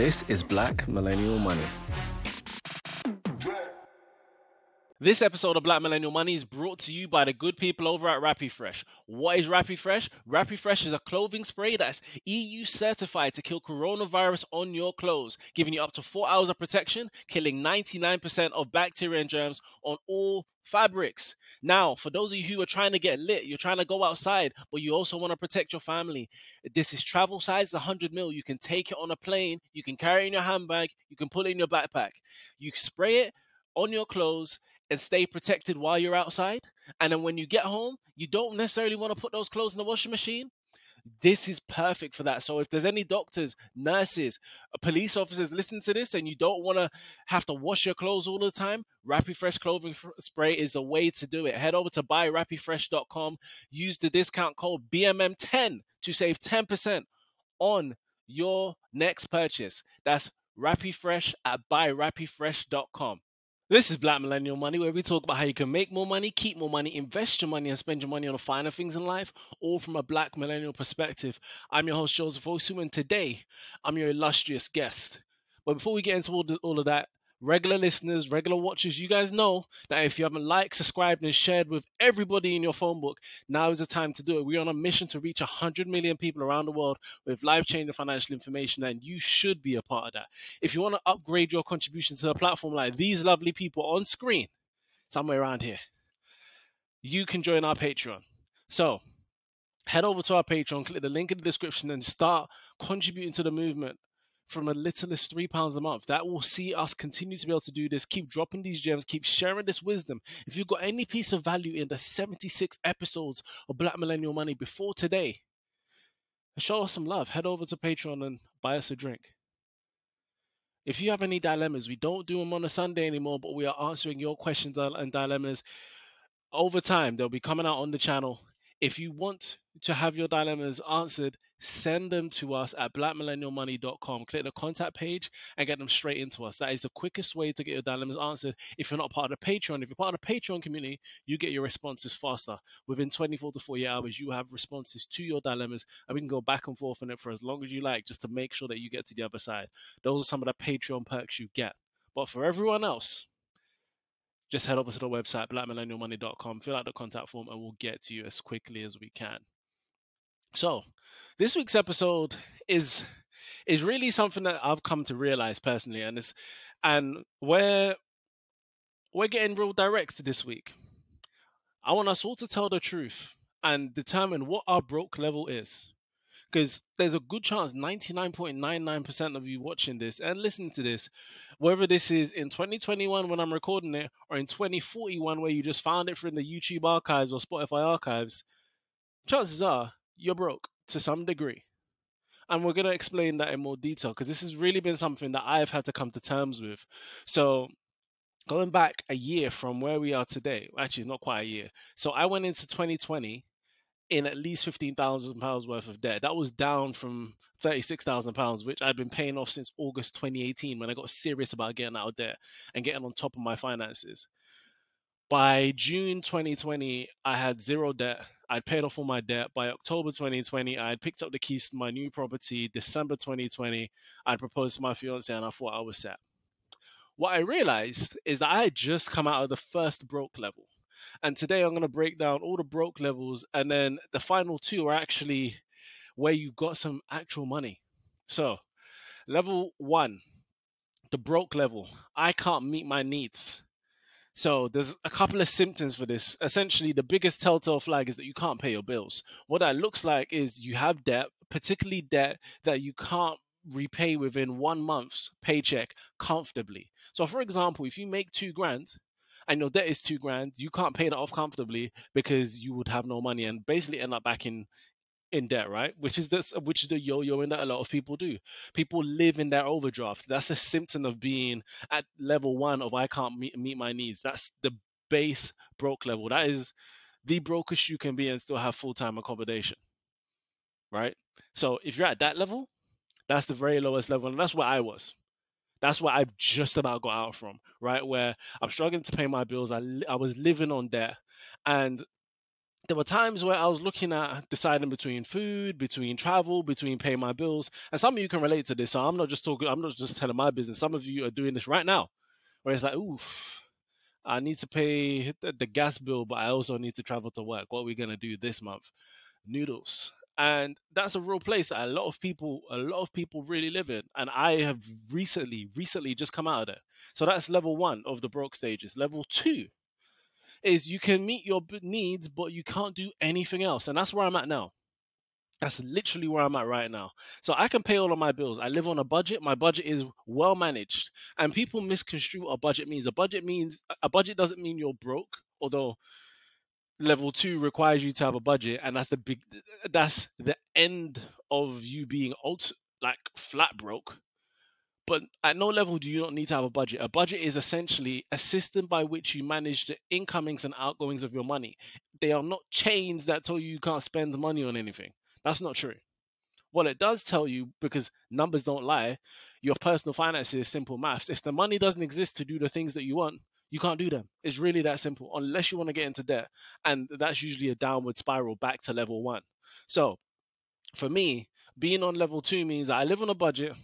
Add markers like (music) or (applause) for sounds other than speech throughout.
This is Black Millennial Money. This episode of Black Millennial Money is brought to you by the good people over at RappiFresh. What is RappiFresh? RappiFresh is a clothing spray that's EU certified to kill coronavirus on your clothes, giving you up to four hours of protection, killing 99% of bacteria and germs on all fabrics. Now, for those of you who are trying to get lit, you're trying to go outside, but you also want to protect your family. This is travel size 100 mil. You can take it on a plane, you can carry it in your handbag, you can put it in your backpack. You spray it on your clothes and stay protected while you're outside. And then when you get home, you don't necessarily want to put those clothes in the washing machine. This is perfect for that. So if there's any doctors, nurses, uh, police officers listen to this and you don't want to have to wash your clothes all the time, RappiFresh clothing spray is the way to do it. Head over to buyrappifresh.com. Use the discount code BMM10 to save 10% on your next purchase. That's RappiFresh at buyrappifresh.com. This is Black Millennial Money, where we talk about how you can make more money, keep more money, invest your money, and spend your money on the finer things in life, all from a Black Millennial perspective. I'm your host, Joseph Osu, and today I'm your illustrious guest. But before we get into all, of that, regular listeners, regular watchers, you guys know that if you haven't liked, subscribed, and shared with everybody in your phone book, now is the time to do it. We're on a mission to reach 100 million people around the world with life changing financial information, and you should be a part of that. If you want to upgrade your contribution to a platform like these lovely people on screen, somewhere around here, you can join our Patreon. So, head over to our Patreon, click the link in the description, and start contributing to the movement from a little as three pounds a month. That will see us continue to be able to do this, keep dropping these gems, keep sharing this wisdom. If you've got any piece of value in the 76 episodes of Black Millennial Money before today, show us some love. Head over to Patreon and buy us a drink. If you have any dilemmas, we don't do them on a Sunday anymore, but we are answering your questions and dilemmas over time. They'll be coming out on the channel. If you want to have your dilemmas answered, send them to us at blackmillennialmoney.com. Click the contact page and get them straight into us. That is the quickest way to get your dilemmas answered. If you're not part of the Patreon, if you're part of the Patreon community, you get your responses faster. Within 24 to 48 hours, you have responses to your dilemmas, and we can go back and forth on it for as long as you like, just to make sure that you get to the other side. Those are some of the Patreon perks you get. But for everyone else, just head over to the website blackmillennialmoney.com, fill out the contact form, and we'll get to you as quickly as we can. So, this week's episode is is really something that I've come to realize personally, and it's and we're we're getting real direct this week. I want us all to tell the truth and determine what our broke level is. Because there's a good chance 99.99% of you watching this and listening to this, whether this is in 2021 when I'm recording it or in 2041 where you just found it from the YouTube archives or Spotify archives, chances are you're broke to some degree. And we're going to explain that in more detail because this has really been something that I've had to come to terms with. So, going back a year from where we are today, actually, not quite a year. So, I went into 2020 in at least £15,000 worth of debt. That was down from £36,000, which I'd been paying off since August 2018 when I got serious about getting out of debt and getting on top of my finances. By June 2020, I had zero debt. I'd paid off all my debt. By October 2020, I had picked up the keys to my new property. December 2020, I'd proposed to my fiance and I thought I was set. What I realized is that I had just come out of the first broke level. And today I'm going to break down all the broke levels. And then the final two are actually where you got some actual money. So, level one, the broke level. I can't meet my needs. So there's a couple of symptoms for this. Essentially, the biggest telltale flag is that you can't pay your bills. What that looks like is you have debt, particularly debt that you can't repay within one month's paycheck comfortably. So, for example, if you make two grand and your debt is two grand, you can't pay that off comfortably because you would have no money and basically end up back in in debt, right? Which is this, which is the yo-yoing that a lot of people do. People live in their overdraft. That's a symptom of being at level one of I can't meet, meet my needs. That's the base broke level. That is the brokest you can be and still have full-time accommodation, right? So if you're at that level, that's the very lowest level, and that's where I was. That's where I've just about got out from, right? Where I'm struggling to pay my bills. I I was living on debt, and there were times where I was looking at deciding between food, between travel, between paying my bills. And some of you can relate to this. So I'm not just talking, I'm not just telling my business. Some of you are doing this right now, where it's like, oof, I need to pay the gas bill, but I also need to travel to work. What are we going to do this month? Noodles. And that's a real place that a lot of people, a lot of people really live in. And I have recently, recently just come out of there. So that's level one of the broke stages. Level two is you can meet your needs, but you can't do anything else. And that's where I'm at now. That's literally where I'm at right now. So I can pay all of my bills. I live on a budget. My budget is well managed. And people misconstrue what a budget means. A budget means a budget doesn't mean you're broke, although level two requires you to have a budget, and that's the big that's the end of you being alt like flat broke. But at no level do you not need to have a budget. A budget is essentially a system by which you manage the incomings and outgoings of your money. They are not chains that tell you you can't spend money on anything. That's not true. What it does tell you, because numbers don't lie, your personal finances is simple maths. If the money doesn't exist to do the things that you want, you can't do them. It's really that simple, unless you want to get into debt. And that's usually a downward spiral back to level one. So for me, being on level two means I live on a budget,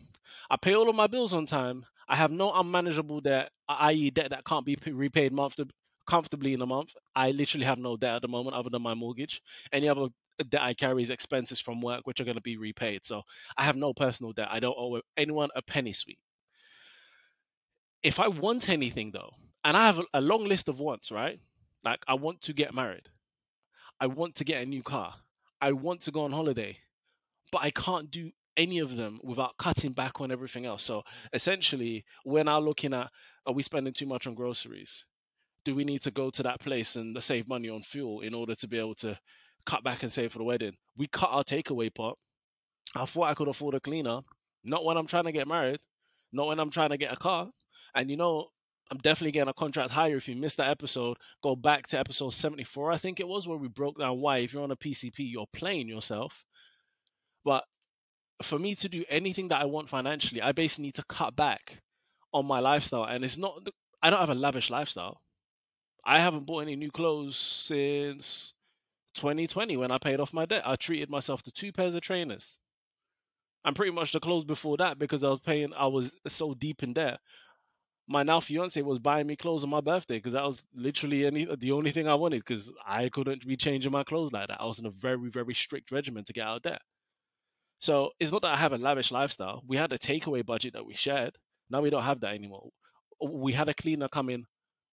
I pay all of my bills on time, I have no unmanageable debt, i.e., debt that can't be repaid comfortably in a month. I literally have no debt at the moment other than my mortgage. Any other debt I carry is expenses from work, which are going to be repaid. So I have no personal debt. I don't owe anyone a penny sweet. If I want anything though, and I have a long list of wants, right? Like I want to get married. I want to get a new car. I want to go on holiday. But I can't do any of them without cutting back on everything else. So essentially, we're now looking at are we spending too much on groceries? Do we need to go to that place and save money on fuel in order to be able to cut back and save for the wedding? We cut our takeaway pot. I thought I could afford a cleaner. Not when I'm trying to get married. Not when I'm trying to get a car. And you know, I'm definitely getting a contract hire. If you missed that episode, go back to episode 74, I think it was, where we broke down why, if you're on a PCP, you're playing yourself. But for me to do anything that I want financially, I basically need to cut back on my lifestyle. And it's not, I don't have a lavish lifestyle. I haven't bought any new clothes since 2020 when I paid off my debt. I treated myself to two pairs of trainers. I'm pretty much the clothes before that because I was paying, I was so deep in debt my now fiance was buying me clothes on my birthday because that was literally any the only thing I wanted because I couldn't be changing my clothes like that. I was in a very very strict regimen to get out debt. So it's not that I have a lavish lifestyle. We had a takeaway budget that we shared. Now we don't have that anymore. We had a cleaner come in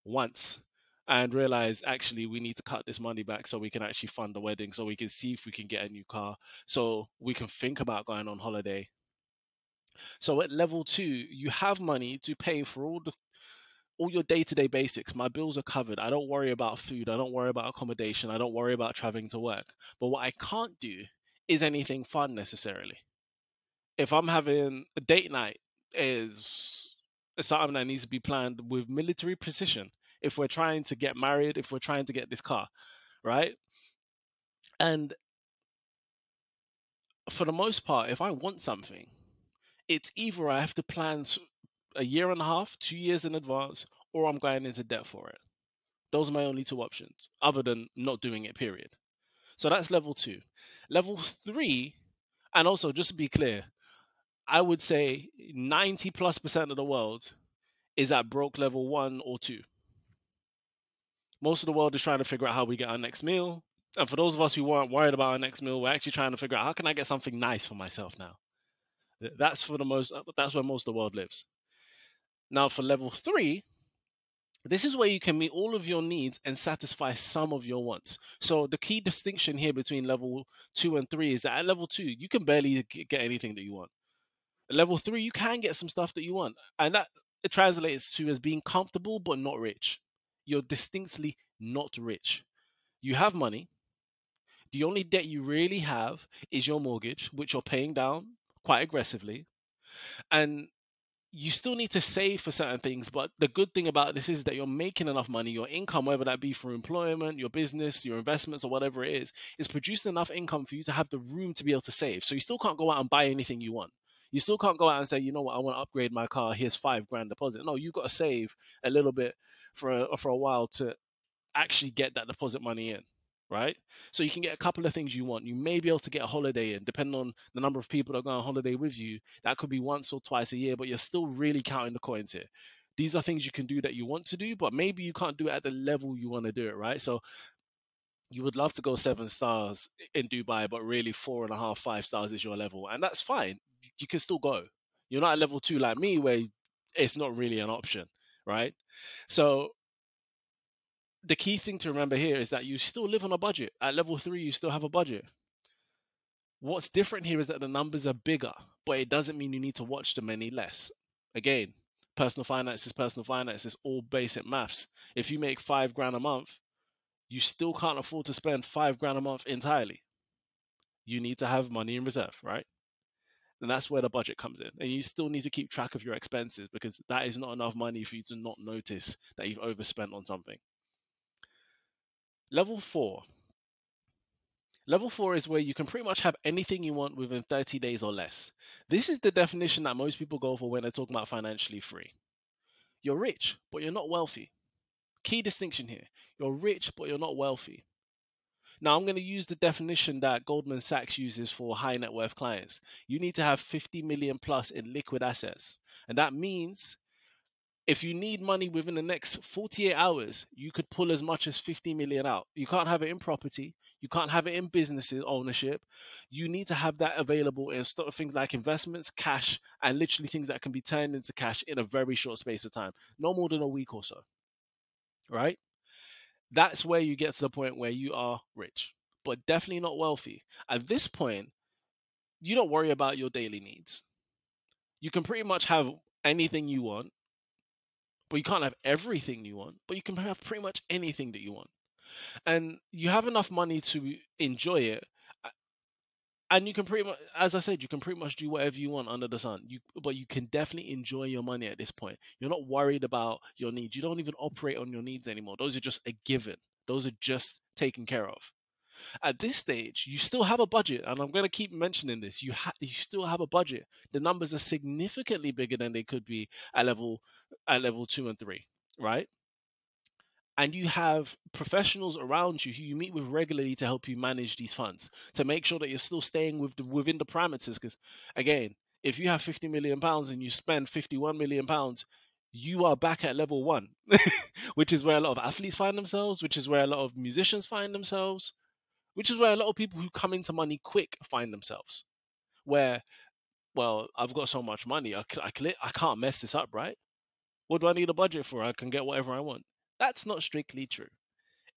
once and realize actually we need to cut this money back so we can actually fund the wedding so we can see if we can get a new car so we can think about going on holiday so at level two, you have money to pay for all the all your day-to-day basics. My bills are covered. I don't worry about food. I don't worry about accommodation. I don't worry about traveling to work. But what I can't do is anything fun necessarily. If I'm having a date night is something that needs to be planned with military precision. If we're trying to get married, if we're trying to get this car, right? And for the most part, if I want something, it's either I have to plan a year and a half, two years in advance, or I'm going into debt for it. Those are my only two options, other than not doing it, period. So that's level two. Level three, and also just to be clear, I would say 90 plus percent of the world is at broke level one or two. Most of the world is trying to figure out how we get our next meal. And for those of us who weren't worried about our next meal, we're actually trying to figure out how can I get something nice for myself now? That's for the most. Uh, that's where most of the world lives. Now, for level three, this is where you can meet all of your needs and satisfy some of your wants. So the key distinction here between level two and three is that at level two, you can barely get anything that you want. At level three, you can get some stuff that you want, and that it translates to as being comfortable but not rich. You're distinctly not rich. You have money. The only debt you really have is your mortgage, which you're paying down quite aggressively. And you still need to save for certain things, but the good thing about this is that you're making enough money. Your income, whether that be for employment, your business, your investments, or whatever it is, is producing enough income for you to have the room to be able to save. So you still can't go out and buy anything you want. You still can't go out and say, you know what, I want to upgrade my car. Here's five grand deposit. No, you've got to save a little bit for a, for a while to actually get that deposit money in, right? So you can get a couple of things you want. You may be able to get a holiday in, depending on the number of people that go on holiday with you. That could be once or twice a year, but you're still really counting the coins here. These are things you can do that you want to do, but maybe you can't do it at the level you want to do it, right? So you would love to go seven stars in Dubai, but really four and a half, five stars is your level, and that's fine. You can still go. You're not at level two like me, where it's not really an option, right? So the key thing to remember here is that you still live on a budget. At level three, you still have a budget. What's different here is that the numbers are bigger, but it doesn't mean you need to watch them any less. Again, personal finance is personal finance, it's all basic maths. If you make five grand a month, you still can't afford to spend five grand a month entirely. You need to have money in reserve, right? And that's where the budget comes in. And you still need to keep track of your expenses because that is not enough money for you to not notice that you've overspent on something. Level four. Level four is where you can pretty much have anything you want within 30 days or less. This is the definition that most people go for when they're talking about financially free. You're rich, but you're not wealthy. Key distinction here you're rich, but you're not wealthy. Now, I'm going to use the definition that Goldman Sachs uses for high net worth clients. You need to have 50 million plus in liquid assets. And that means if you need money within the next 48 hours, you could pull as much as 50 million out. You can't have it in property. You can't have it in businesses ownership. You need to have that available in stuff things like investments, cash, and literally things that can be turned into cash in a very short space of time, no more than a week or so. Right? That's where you get to the point where you are rich, but definitely not wealthy. At this point, you don't worry about your daily needs. You can pretty much have anything you want, but you can't have everything you want, but you can have pretty much anything that you want. And you have enough money to enjoy it. And you can pretty much, as I said, you can pretty much do whatever you want under the sun. You, but you can definitely enjoy your money at this point. You're not worried about your needs. You don't even operate on your needs anymore. Those are just a given. Those are just taken care of. At this stage, you still have a budget, and I'm going to keep mentioning this. You ha- you still have a budget. The numbers are significantly bigger than they could be at level at level two and three, right? and you have professionals around you who you meet with regularly to help you manage these funds to make sure that you're still staying with the, within the parameters because again if you have 50 million pounds and you spend 51 million pounds you are back at level one (laughs) which is where a lot of athletes find themselves which is where a lot of musicians find themselves which is where a lot of people who come into money quick find themselves where well i've got so much money i, I, I can't mess this up right what do i need a budget for i can get whatever i want that's not strictly true.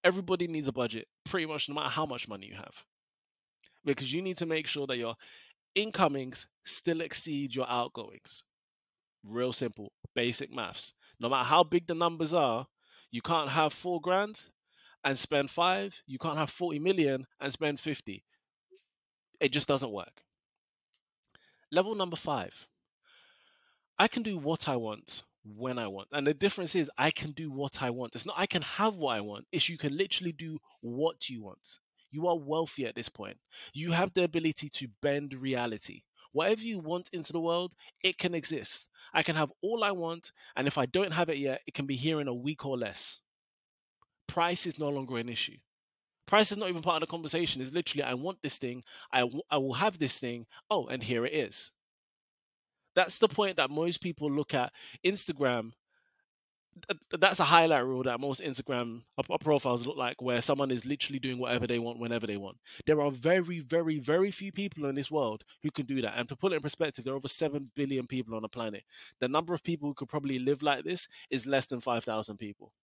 Everybody needs a budget, pretty much no matter how much money you have. Because you need to make sure that your incomings still exceed your outgoings. Real simple, basic maths. No matter how big the numbers are, you can't have four grand and spend five. You can't have 40 million and spend 50. It just doesn't work. Level number five I can do what I want when I want. And the difference is I can do what I want. It's not I can have what I want. It's you can literally do what you want. You are wealthy at this point. You have the ability to bend reality. Whatever you want into the world, it can exist. I can have all I want, and if I don't have it yet, it can be here in a week or less. Price is no longer an issue. Price is not even part of the conversation. It's literally, I want this thing, I, w- I will have this thing. Oh, and here it is. That's the point that most people look at Instagram. That's a highlight reel that most Instagram uh, profiles look like, where someone is literally doing whatever they want whenever they want. There are very, very, very few people in this world who can do that. And to put it in perspective, there are over 7 billion people on the planet. The number of people who could probably live like this is less than 5,000 people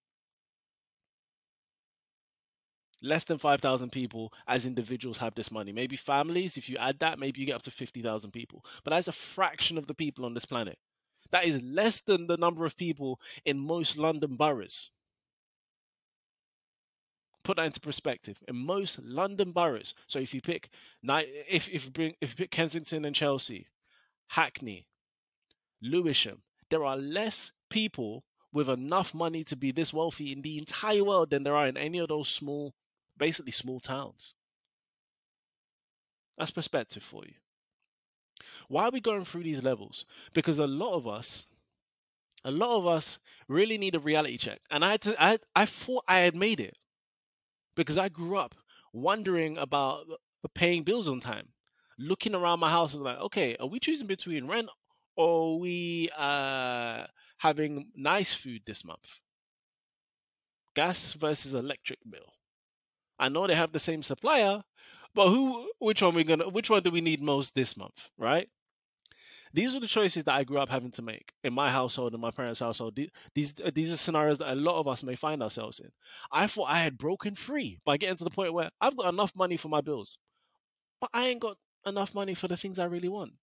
less than 5,000 people as individuals have this money. Maybe families, if you add that, maybe you get up to 50,000 people. But that's a fraction of the people on this planet. That is less than the number of people in most London boroughs. Put that into perspective. In most London boroughs, so if you pick if if bring if you pick Kensington and Chelsea, Hackney, Lewisham, there are less people with enough money to be this wealthy in the entire world than there are in any of those small basically small towns. That's perspective for you. Why are we going through these levels? Because a lot of us, a lot of us really need a reality check. And I to, I, I thought I had made it because I grew up wondering about paying bills on time, looking around my house and like, okay, are we choosing between rent or we uh, having nice food this month? Gas versus electric bill. I know they have the same supplier, but who? Which one we gonna? Which one do we need most this month? Right? These are the choices that I grew up having to make in my household and my parents' household. These these are scenarios that a lot of us may find ourselves in. I thought I had broken free by getting to the point where I've got enough money for my bills, but I ain't got enough money for the things I really want.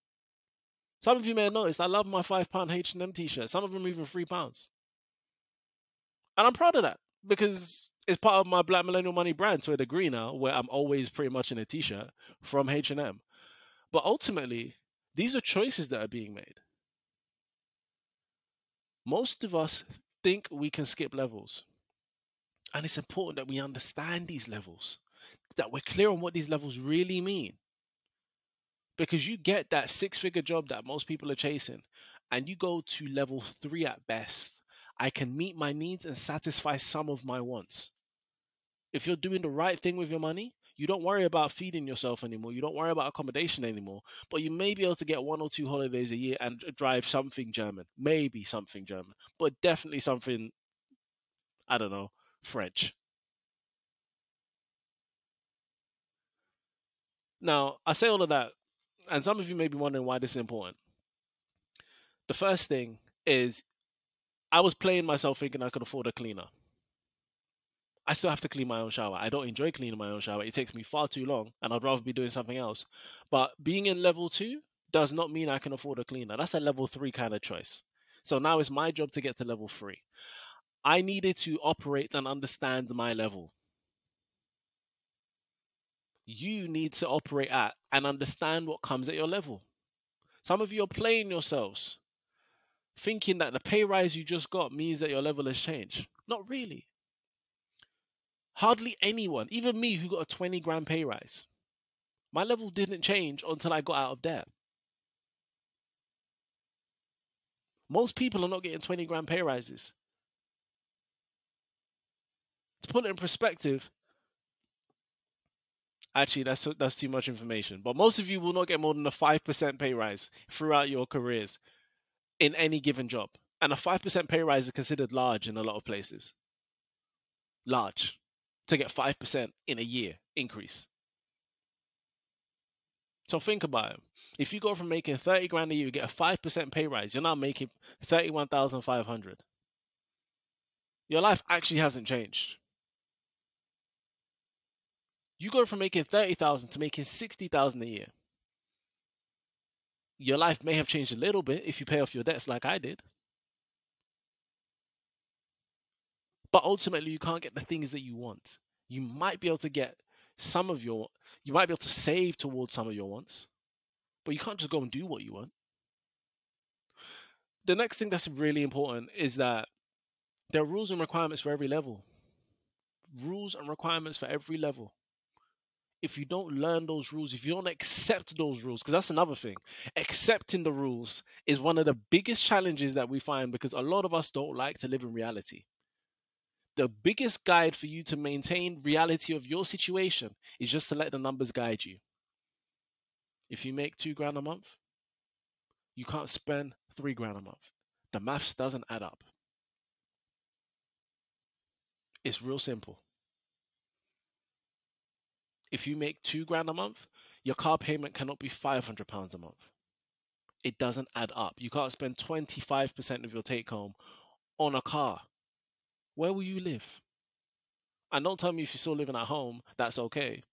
Some of you may have noticed I love my five pound H and M t-shirt. Some of them even three pounds, and I'm proud of that because it's part of my Black Millennial Money brand to a degree now, where I'm always pretty much in a t-shirt from H and M. But ultimately, these are choices that are being made. Most of us think we can skip levels. And it's important that we understand these levels, that we're clear on what these levels really mean. Because you get that six figure job that most people are chasing, and you go to level three at best. I can meet my needs and satisfy some of my wants. If you're doing the right thing with your money, you don't worry about feeding yourself anymore. You don't worry about accommodation anymore. But you may be able to get one or two holidays a year and drive something German. Maybe something German, but definitely something, I don't know, French. Now, I say all of that, and some of you may be wondering why this is important. The first thing is I was playing myself thinking I could afford a cleaner. I still have to clean my own shower. I don't enjoy cleaning my own shower. It takes me far too long, and I'd rather be doing something else. But being in level two does not mean I can afford a cleaner. That's a level three kind of choice. So now it's my job to get to level three. I needed to operate and understand my level. You need to operate at and understand what comes at your level. Some of you are playing yourselves, thinking that the pay rise you just got means that your level has changed. Not really. Hardly anyone, even me who got a 20 grand pay rise, my level didn't change until I got out of debt. Most people are not getting 20 grand pay rises. To put it in perspective, actually that's that's too much information. But most of you will not get more than a 5% pay rise throughout your careers in any given job. And a 5% pay rise is considered large in a lot of places. Large to get 5% in a year increase. So think about it. If you go from making 30 grand a year, you get a 5% pay rise, you're now making 31,500. Your life actually hasn't changed. You go from making 30,000 to making 60,000 a year. Your life may have changed a little bit if you pay off your debts like I did. But ultimately, you can't get the things that you want. You might be able to get some of your, you might be able to save towards some of your wants, but you can't just go and do what you want. The next thing that's really important is that there are rules and requirements for every level. Rules and requirements for every level. If you don't learn those rules, if you don't accept those rules, because that's another thing, accepting the rules is one of the biggest challenges that we find because a lot of us don't like to live in reality the biggest guide for you to maintain reality of your situation is just to let the numbers guide you. If you make two grand a month, you can't spend three grand a month. The maths doesn't add up. It's real simple. If you make two grand a month, your car payment cannot be 500 pounds a month. It doesn't add up. You can't spend 25% of your take home on a car where will you live? And don't tell me if you're still living at home, that's okay.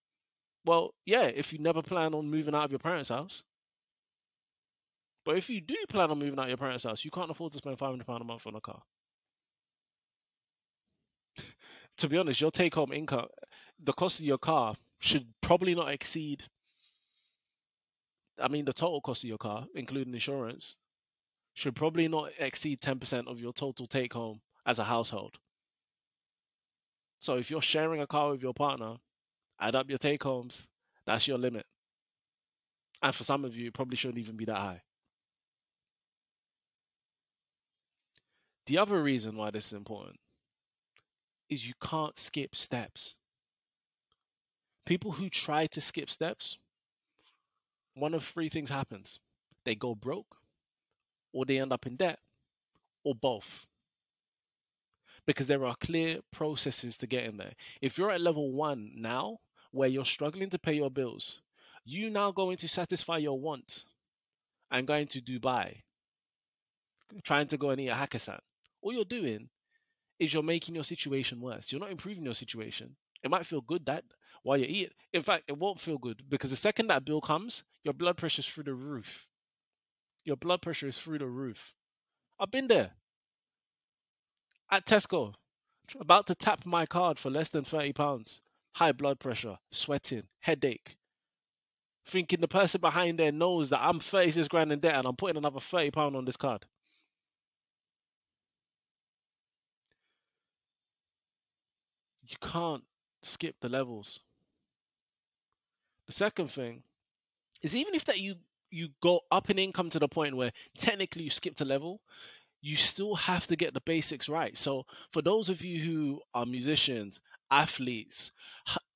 Well, yeah, if you never plan on moving out of your parents' house. But if you do plan on moving out of your parents' house, you can't afford to spend £500 a month on a car. (laughs) to be honest, your take home income, the cost of your car should probably not exceed, I mean, the total cost of your car, including insurance, should probably not exceed 10% of your total take home as a household. So if you're sharing a car with your partner, add up your take homes. That's your limit. And for some of you, it probably shouldn't even be that high. The other reason why this is important is you can't skip steps. People who try to skip steps, one of three things happens they go broke, or they end up in debt, or both. Because there are clear processes to get in there. If you're at level one now, where you're struggling to pay your bills, you now going to satisfy your want and going to Dubai, trying to go and eat a Hakkasan. All you're doing is you're making your situation worse. You're not improving your situation. It might feel good that while you eat. In fact, it won't feel good because the second that bill comes, your blood pressure is through the roof. Your blood pressure is through the roof. I've been there at Tesco, about to tap my card for less than thirty pounds. High blood pressure, sweating, headache. Thinking the person behind there knows that I'm 36 grand in debt and I'm putting another 30 pound on this card. You can't skip the levels. The second thing is even if that you you go up in income to the point where technically you skipped a level, you still have to get the basics right. So for those of you who are musicians, athletes,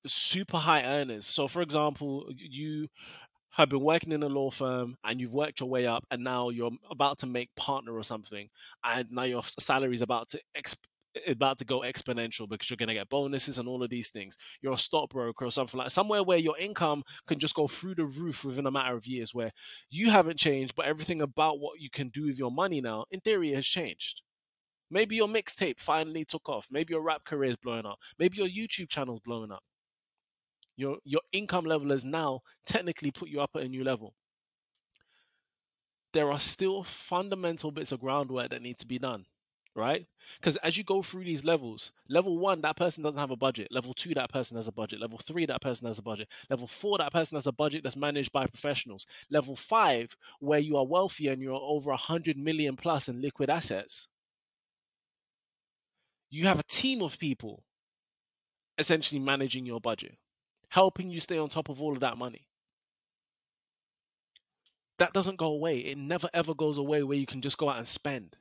super high earners. So for example, you have been working in a law firm and you've worked your way up and now you're about to make partner or something and now your salary is about to exp- about to go exponential because you're going to get bonuses and all of these things. You're a stockbroker or something like somewhere where your income can just go through the roof within a matter of years, where you haven't changed, but everything about what you can do with your money now, in theory, has changed. Maybe your mixtape finally took off. Maybe your rap career is blowing up. Maybe your YouTube channel is blowing up. Your your income level has now technically put you up at a new level. There are still fundamental bits of groundwork that need to be done right? Because as you go through these levels, level one, that person doesn't have a budget. Level two, that person has a budget. Level three, that person has a budget. Level four, that person has a budget that's managed by professionals. Level five, where you are wealthy and you're over a hundred million plus in liquid assets, you have a team of people essentially managing your budget, helping you stay on top of all of that money. That doesn't go away. It never ever goes away where you can just go out and spend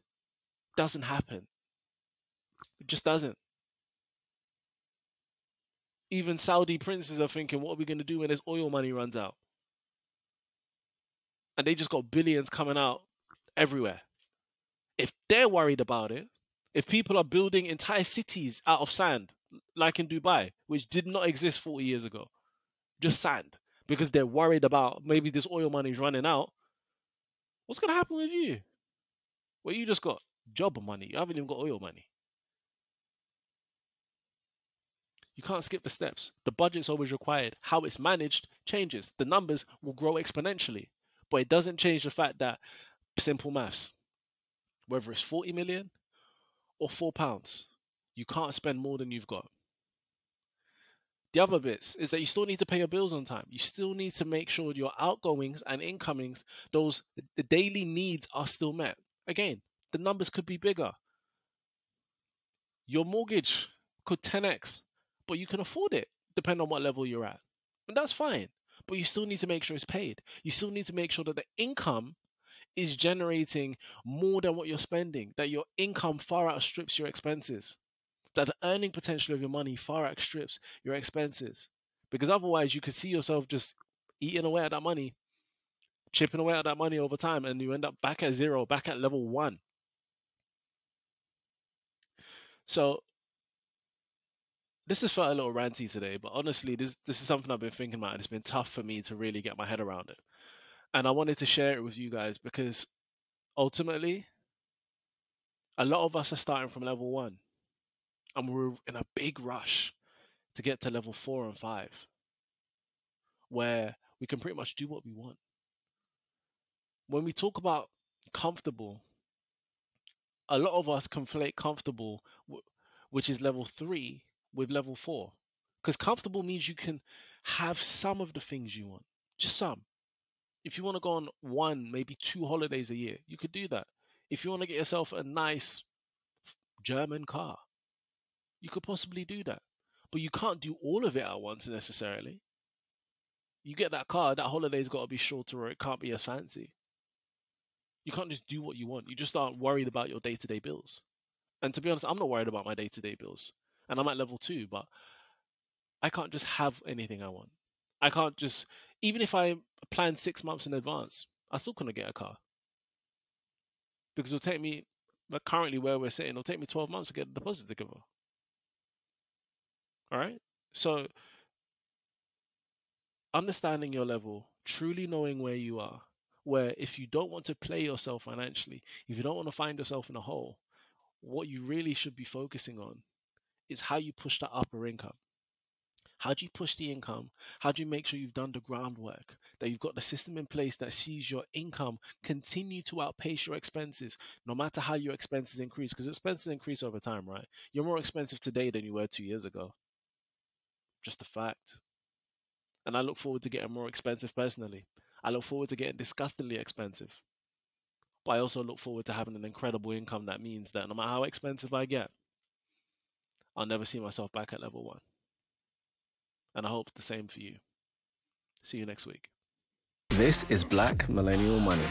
doesn't happen. It just doesn't. Even Saudi princes are thinking, what are we going to do when this oil money runs out? And they just got billions coming out everywhere. If they're worried about it, if people are building entire cities out of sand, like in Dubai, which did not exist 40 years ago, just sand, because they're worried about maybe this oil money is running out, what's going to happen with you? Well, you just got job money. You haven't even got oil money. You can't skip the steps. The budget's always required. How it's managed changes. The numbers will grow exponentially, but it doesn't change the fact that simple maths, whether it's 40 million or four pounds, you can't spend more than you've got. The other bits is that you still need to pay your bills on time. You still need to make sure your outgoings and incomings, those the daily needs are still met. Again, the numbers could be bigger. Your mortgage could 10x, but you can afford it depending on what level you're at. And that's fine. But you still need to make sure it's paid. You still need to make sure that the income is generating more than what you're spending, that your income far outstrips your expenses, that the earning potential of your money far outstrips your expenses. Because otherwise, you could see yourself just eating away at that money, chipping away at that money over time, and you end up back at zero, back at level one. So this is felt a little ranty today, but honestly, this this is something I've been thinking about, and it's been tough for me to really get my head around it. And I wanted to share it with you guys because ultimately, a lot of us are starting from level one, and we're in a big rush to get to level four and five, where we can pretty much do what we want. When we talk about comfortable, a lot of us conflate comfortable, which is level three, with level four. Because comfortable means you can have some of the things you want, just some. If you want to go on one, maybe two holidays a year, you could do that. If you want to get yourself a nice German car, you could possibly do that. But you can't do all of it at once necessarily. You get that car, that holiday's got to be shorter or it can't be as fancy. You can't just do what you want. You just aren't worried about your day to day bills. And to be honest, I'm not worried about my day to day bills. And I'm at level two, but I can't just have anything I want. I can't just even if I plan six months in advance, I still couldn't get a car because it'll take me. But currently, where we're sitting, it'll take me twelve months to get the deposit together. All right, so understanding your level, truly knowing where you are, where if you don't want to play yourself financially, if you don't want to find yourself in a hole, what you really should be focusing on is how you push that upper income. How do you push the income? How do you make sure you've done the groundwork, that you've got the system in place that sees your income continue to outpace your expenses, no matter how your expenses increase? Because expenses increase over time, right? You're more expensive today than you were two years ago. Just a fact. And I look forward to getting more expensive personally. I look forward to getting disgustingly expensive. But I also look forward to having an incredible income that means that no matter how expensive I get, I'll never see myself back at level one. And I hope the same for you. See you next week. This is Black Millennial Money.